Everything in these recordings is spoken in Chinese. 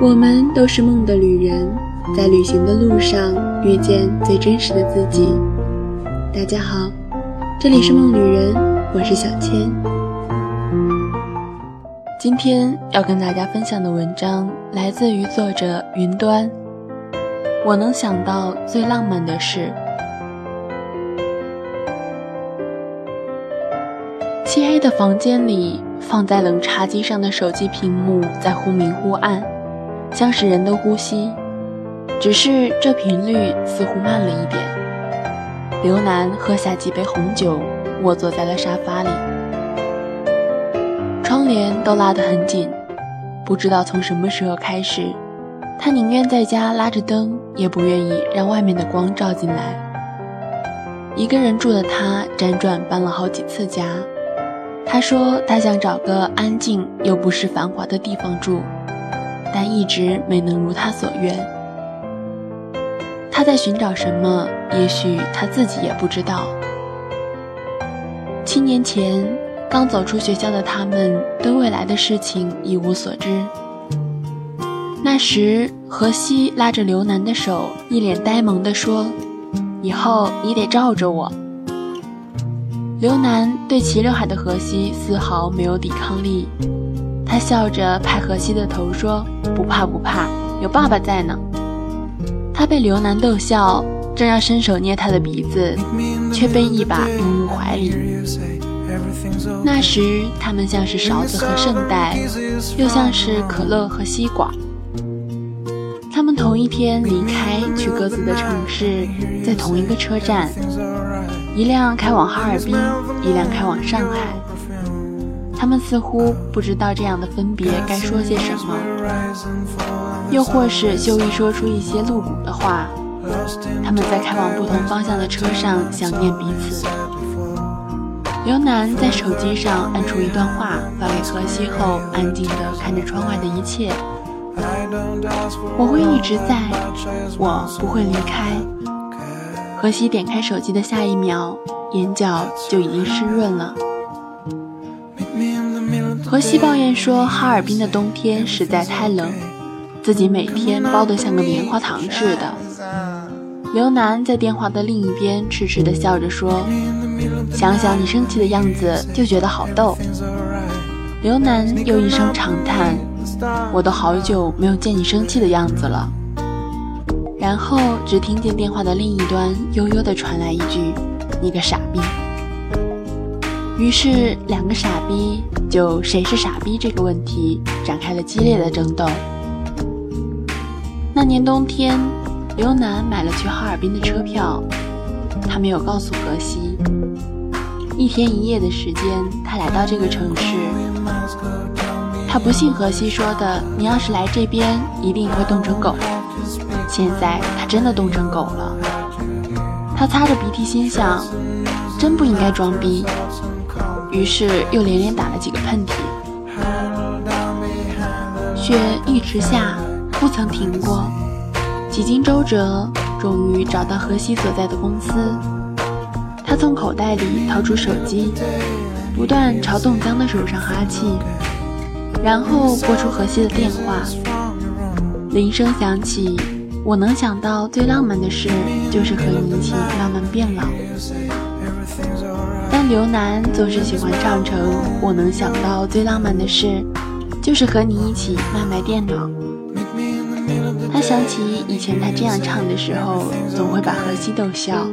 我们都是梦的旅人，在旅行的路上遇见最真实的自己。大家好，这里是梦旅人，我是小千。今天要跟大家分享的文章来自于作者云端。我能想到最浪漫的事。漆黑的房间里，放在冷茶几上的手机屏幕在忽明忽暗。像是人的呼吸，只是这频率似乎慢了一点。刘楠喝下几杯红酒，卧坐在了沙发里，窗帘都拉得很紧。不知道从什么时候开始，他宁愿在家拉着灯，也不愿意让外面的光照进来。一个人住的他，辗转搬了好几次家。他说他想找个安静又不是繁华的地方住。但一直没能如他所愿。他在寻找什么？也许他自己也不知道。七年前，刚走出学校的他们，对未来的事情一无所知。那时，何西拉着刘楠的手，一脸呆萌地说：“以后你得罩着我。”刘楠对齐刘海的何西丝毫没有抵抗力。他笑着拍荷西的头说：“不怕不怕，有爸爸在呢。”他被刘楠逗笑，正要伸手捏他的鼻子，却被一把拥入怀里。那时他们像是勺子和圣代，又像是可乐和吸管。他们同一天离开，去各自的城市，在同一个车站，一辆开往哈尔滨，一辆开往上海。他们似乎不知道这样的分别该说些什么，又或是羞于说出一些露骨的话。他们在开往不同方向的车上想念彼此。刘楠在手机上按出一段话发给何西后，安静地看着窗外的一切。我会一直在，我不会离开。何西点开手机的下一秒，眼角就已经湿润了。何西抱怨说：“哈尔滨的冬天实在太冷，自己每天包得像个棉花糖似的。”刘楠在电话的另一边痴痴地笑着说：“想想你生气的样子，就觉得好逗。”刘楠又一声长叹：“我都好久没有见你生气的样子了。”然后只听见电话的另一端悠悠地传来一句：“你个傻逼。”于是，两个傻逼就谁是傻逼这个问题展开了激烈的争斗。那年冬天，刘楠买了去哈尔滨的车票，他没有告诉荷西。一天一夜的时间，他来到这个城市。他不信荷西说的，你要是来这边，一定会冻成狗。现在他真的冻成狗了。他擦着鼻涕，心想：真不应该装逼。于是又连连打了几个喷嚏，雪一直下，不曾停过。几经周折，终于找到荷西所在的公司。他从口袋里掏出手机，不断朝冻僵的手上哈气，然后拨出荷西的电话。铃声响起，我能想到最浪漫的事，就是和你一起慢慢变老。但刘楠总是喜欢唱成“我能想到最浪漫的事，就是和你一起卖卖电脑”。他想起以前他这样唱的时候，总会把何西逗笑。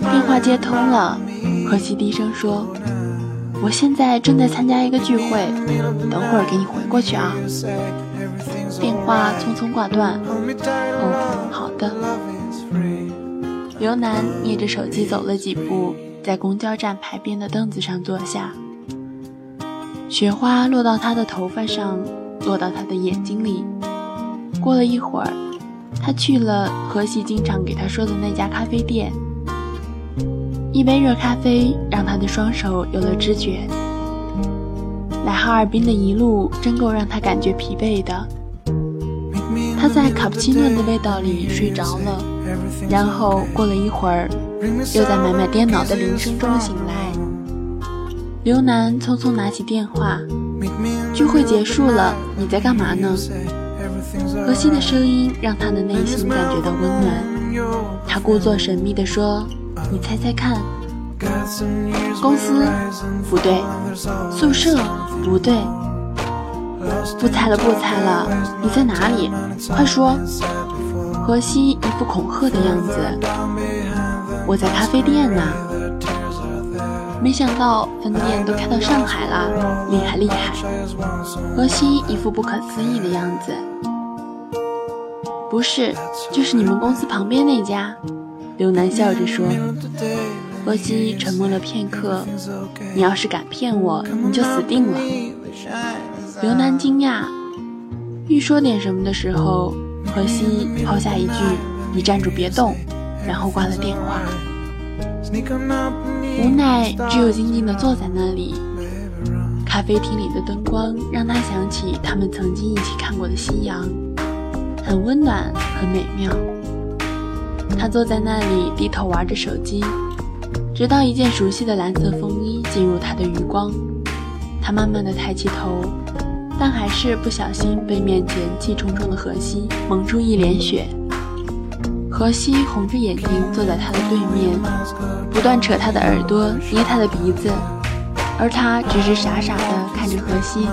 电话接通了，何西低声说：“我现在正在参加一个聚会，等会儿给你回过去啊。”话匆匆挂断。哦，好的。刘楠捏着手机走了几步。在公交站牌边的凳子上坐下，雪花落到他的头发上，落到他的眼睛里。过了一会儿，他去了何西经常给他说的那家咖啡店。一杯热咖啡让他的双手有了知觉。来哈尔滨的一路真够让他感觉疲惫的。在卡布奇诺的味道里睡着了，然后过了一会儿。又在买买电脑的铃声中醒来，刘楠匆匆拿起电话，聚会结束了，你在干嘛呢？何西的声音让他的内心感觉到温暖。他故作神秘地说：“你猜猜看，公司不对，宿舍不对，不猜了，不猜了，你在哪里？快说！”何西一副恐吓的样子。我在咖啡店呢。没想到分店都开到上海了，厉害厉害！何西一副不可思议的样子。不是，就是你们公司旁边那家。刘楠笑着说。何西沉默了片刻。你要是敢骗我，你就死定了。刘楠惊讶，欲说点什么的时候，何西抛下一句：“你站住，别动。”然后挂了电话。无奈，只有静静地坐在那里。咖啡厅里的灯光让他想起他们曾经一起看过的夕阳。很温暖，很美妙。他坐在那里，低头玩着手机，直到一件熟悉的蓝色风衣进入他的余光。他慢慢的抬起头，但还是不小心被面前气冲冲的荷西蒙住一脸雪。荷西红着眼睛坐在他的对面，不断扯他的耳朵，捏他的鼻子，而他只是傻傻的看着荷西。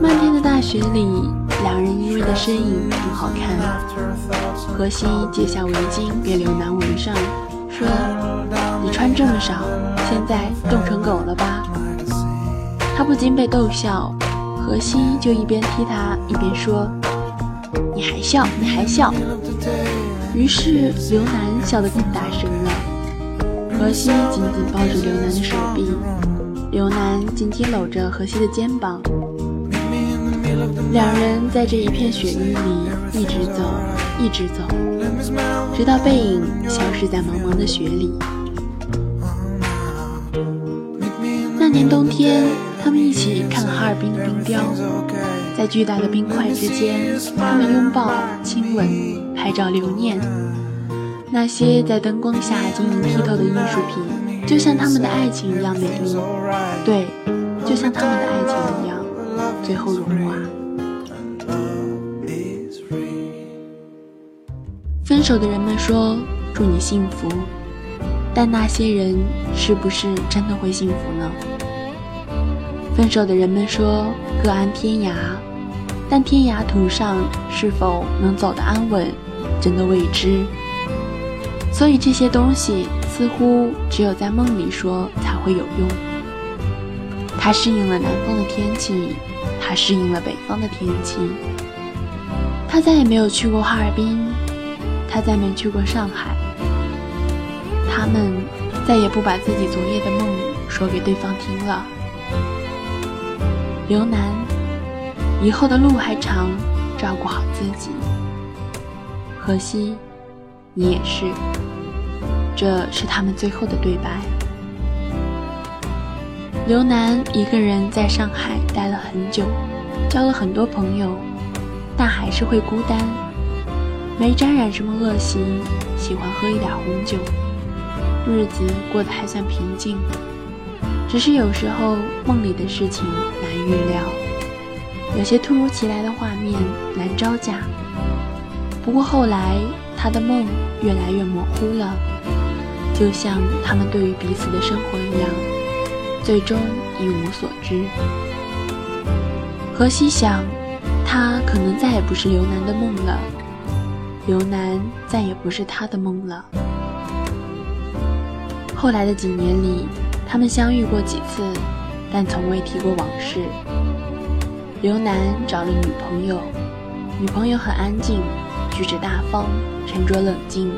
漫天的大雪里。两人依偎的身影很好看。荷西解下围巾给刘楠围上，说：“你穿这么少，现在冻成狗了吧？”他不禁被逗笑，荷西就一边踢他一边说：“你还笑？你还笑？”于是刘楠笑得更大声了。荷西紧紧抱住刘楠的手臂，刘楠紧紧搂着荷西的肩膀。两人在这一片雪域里一直走，一直走，直到背影消失在茫茫的雪里。那年冬天，他们一起看了哈尔滨的冰雕，在巨大的冰块之间，他们拥抱、亲吻、拍照留念。那些在灯光下晶莹剔透的艺术品，就像他们的爱情一样美丽。对，就像他们的爱情一样，最后融化。分手的人们说：“祝你幸福。”但那些人是不是真的会幸福呢？分手的人们说：“各安天涯。”但天涯途上是否能走得安稳，真的未知。所以这些东西似乎只有在梦里说才会有用。他适应了南方的天气，他适应了北方的天气，他再也没有去过哈尔滨。他再没去过上海，他们再也不把自己昨夜的梦说给对方听了。刘楠，以后的路还长，照顾好自己。荷西，你也是。这是他们最后的对白。刘楠一个人在上海待了很久，交了很多朋友，但还是会孤单。没沾染什么恶习，喜欢喝一点红酒，日子过得还算平静。只是有时候梦里的事情难预料，有些突如其来的画面难招架。不过后来他的梦越来越模糊了，就像他们对于彼此的生活一样，最终一无所知。何西想，他可能再也不是刘楠的梦了。刘楠再也不是他的梦了。后来的几年里，他们相遇过几次，但从未提过往事。刘楠找了女朋友，女朋友很安静，举止大方，沉着冷静。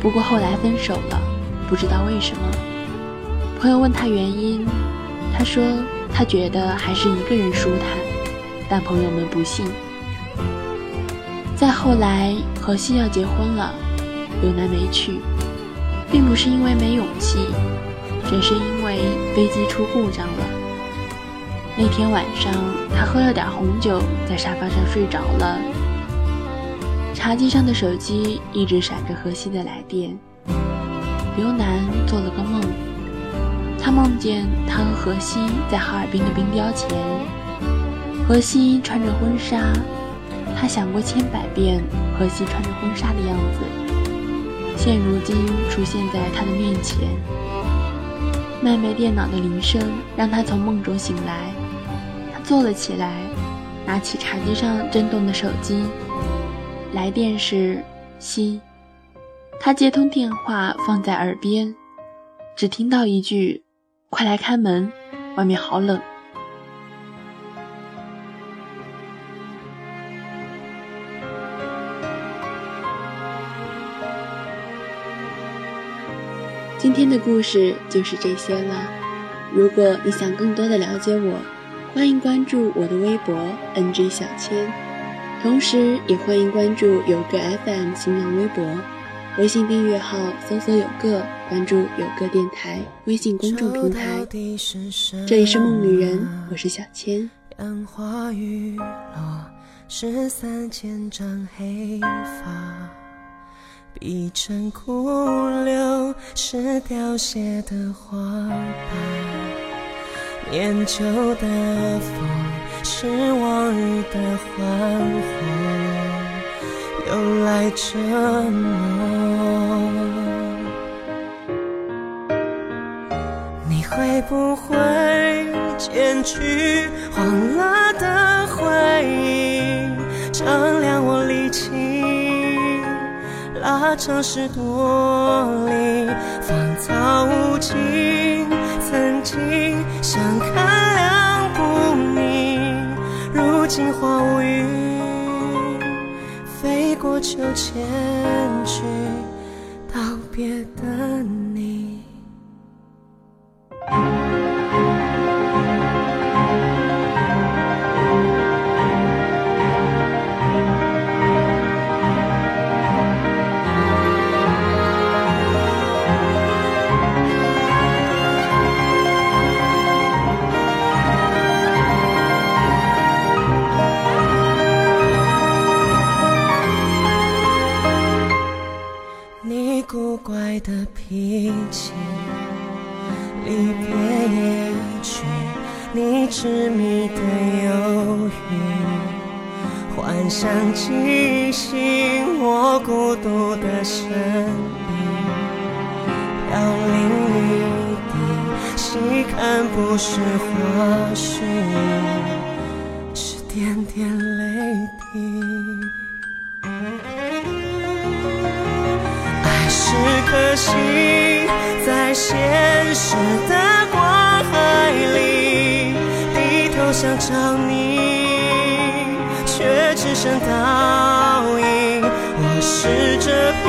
不过后来分手了，不知道为什么。朋友问他原因，他说他觉得还是一个人舒坦，但朋友们不信。再后来，荷西要结婚了，刘楠没去，并不是因为没勇气，只是因为飞机出故障了。那天晚上，他喝了点红酒，在沙发上睡着了。茶几上的手机一直闪着荷西的来电。刘楠做了个梦，他梦见他和荷西在哈尔滨的冰雕前，荷西穿着婚纱，他想过千百遍荷西穿着婚纱的样子，现如今出现在他的面前。妹妹电脑的铃声让他从梦中醒来，他坐了起来，拿起茶几上震动的手机，来电是西，他接通电话放在耳边，只听到一句。快来开门，外面好冷。今天的故事就是这些了。如果你想更多的了解我，欢迎关注我的微博 NG 小千，同时也欢迎关注有个 FM 新浪微博。微信订阅号搜索“有个”，关注“有个电台”微信公众平台。这里是梦女人，我是小千。杨花雨落，是三千丈黑发，碧城古柳是凋谢的花瓣，念旧的风是往日的欢呼。又来折磨，你会不会剪去黄了的回忆，丈量我力气，拉长十多里，芳草无尽，曾经相看两不宁，如今花无语。飞过秋千去道别你执迷的犹豫，幻想惊醒我孤独的身影，凋零一滴，细看不是花絮，是点点泪滴。爱是颗心在现实的找你，却只剩倒影。我试着骗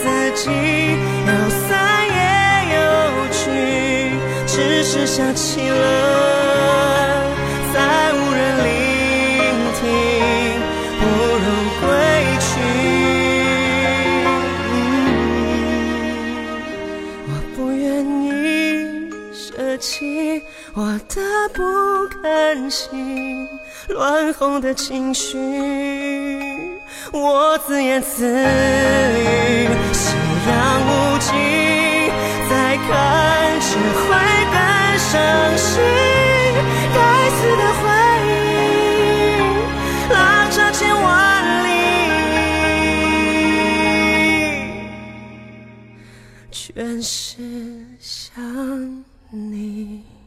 自己，有散也有聚，只是想起了，再无人聆听，不如归去。起我舍弃我的不甘心，乱哄的情绪，我自言自语。夕阳无尽，再看只会更伤心。该死的回忆，拉扯千万里，全是想。你。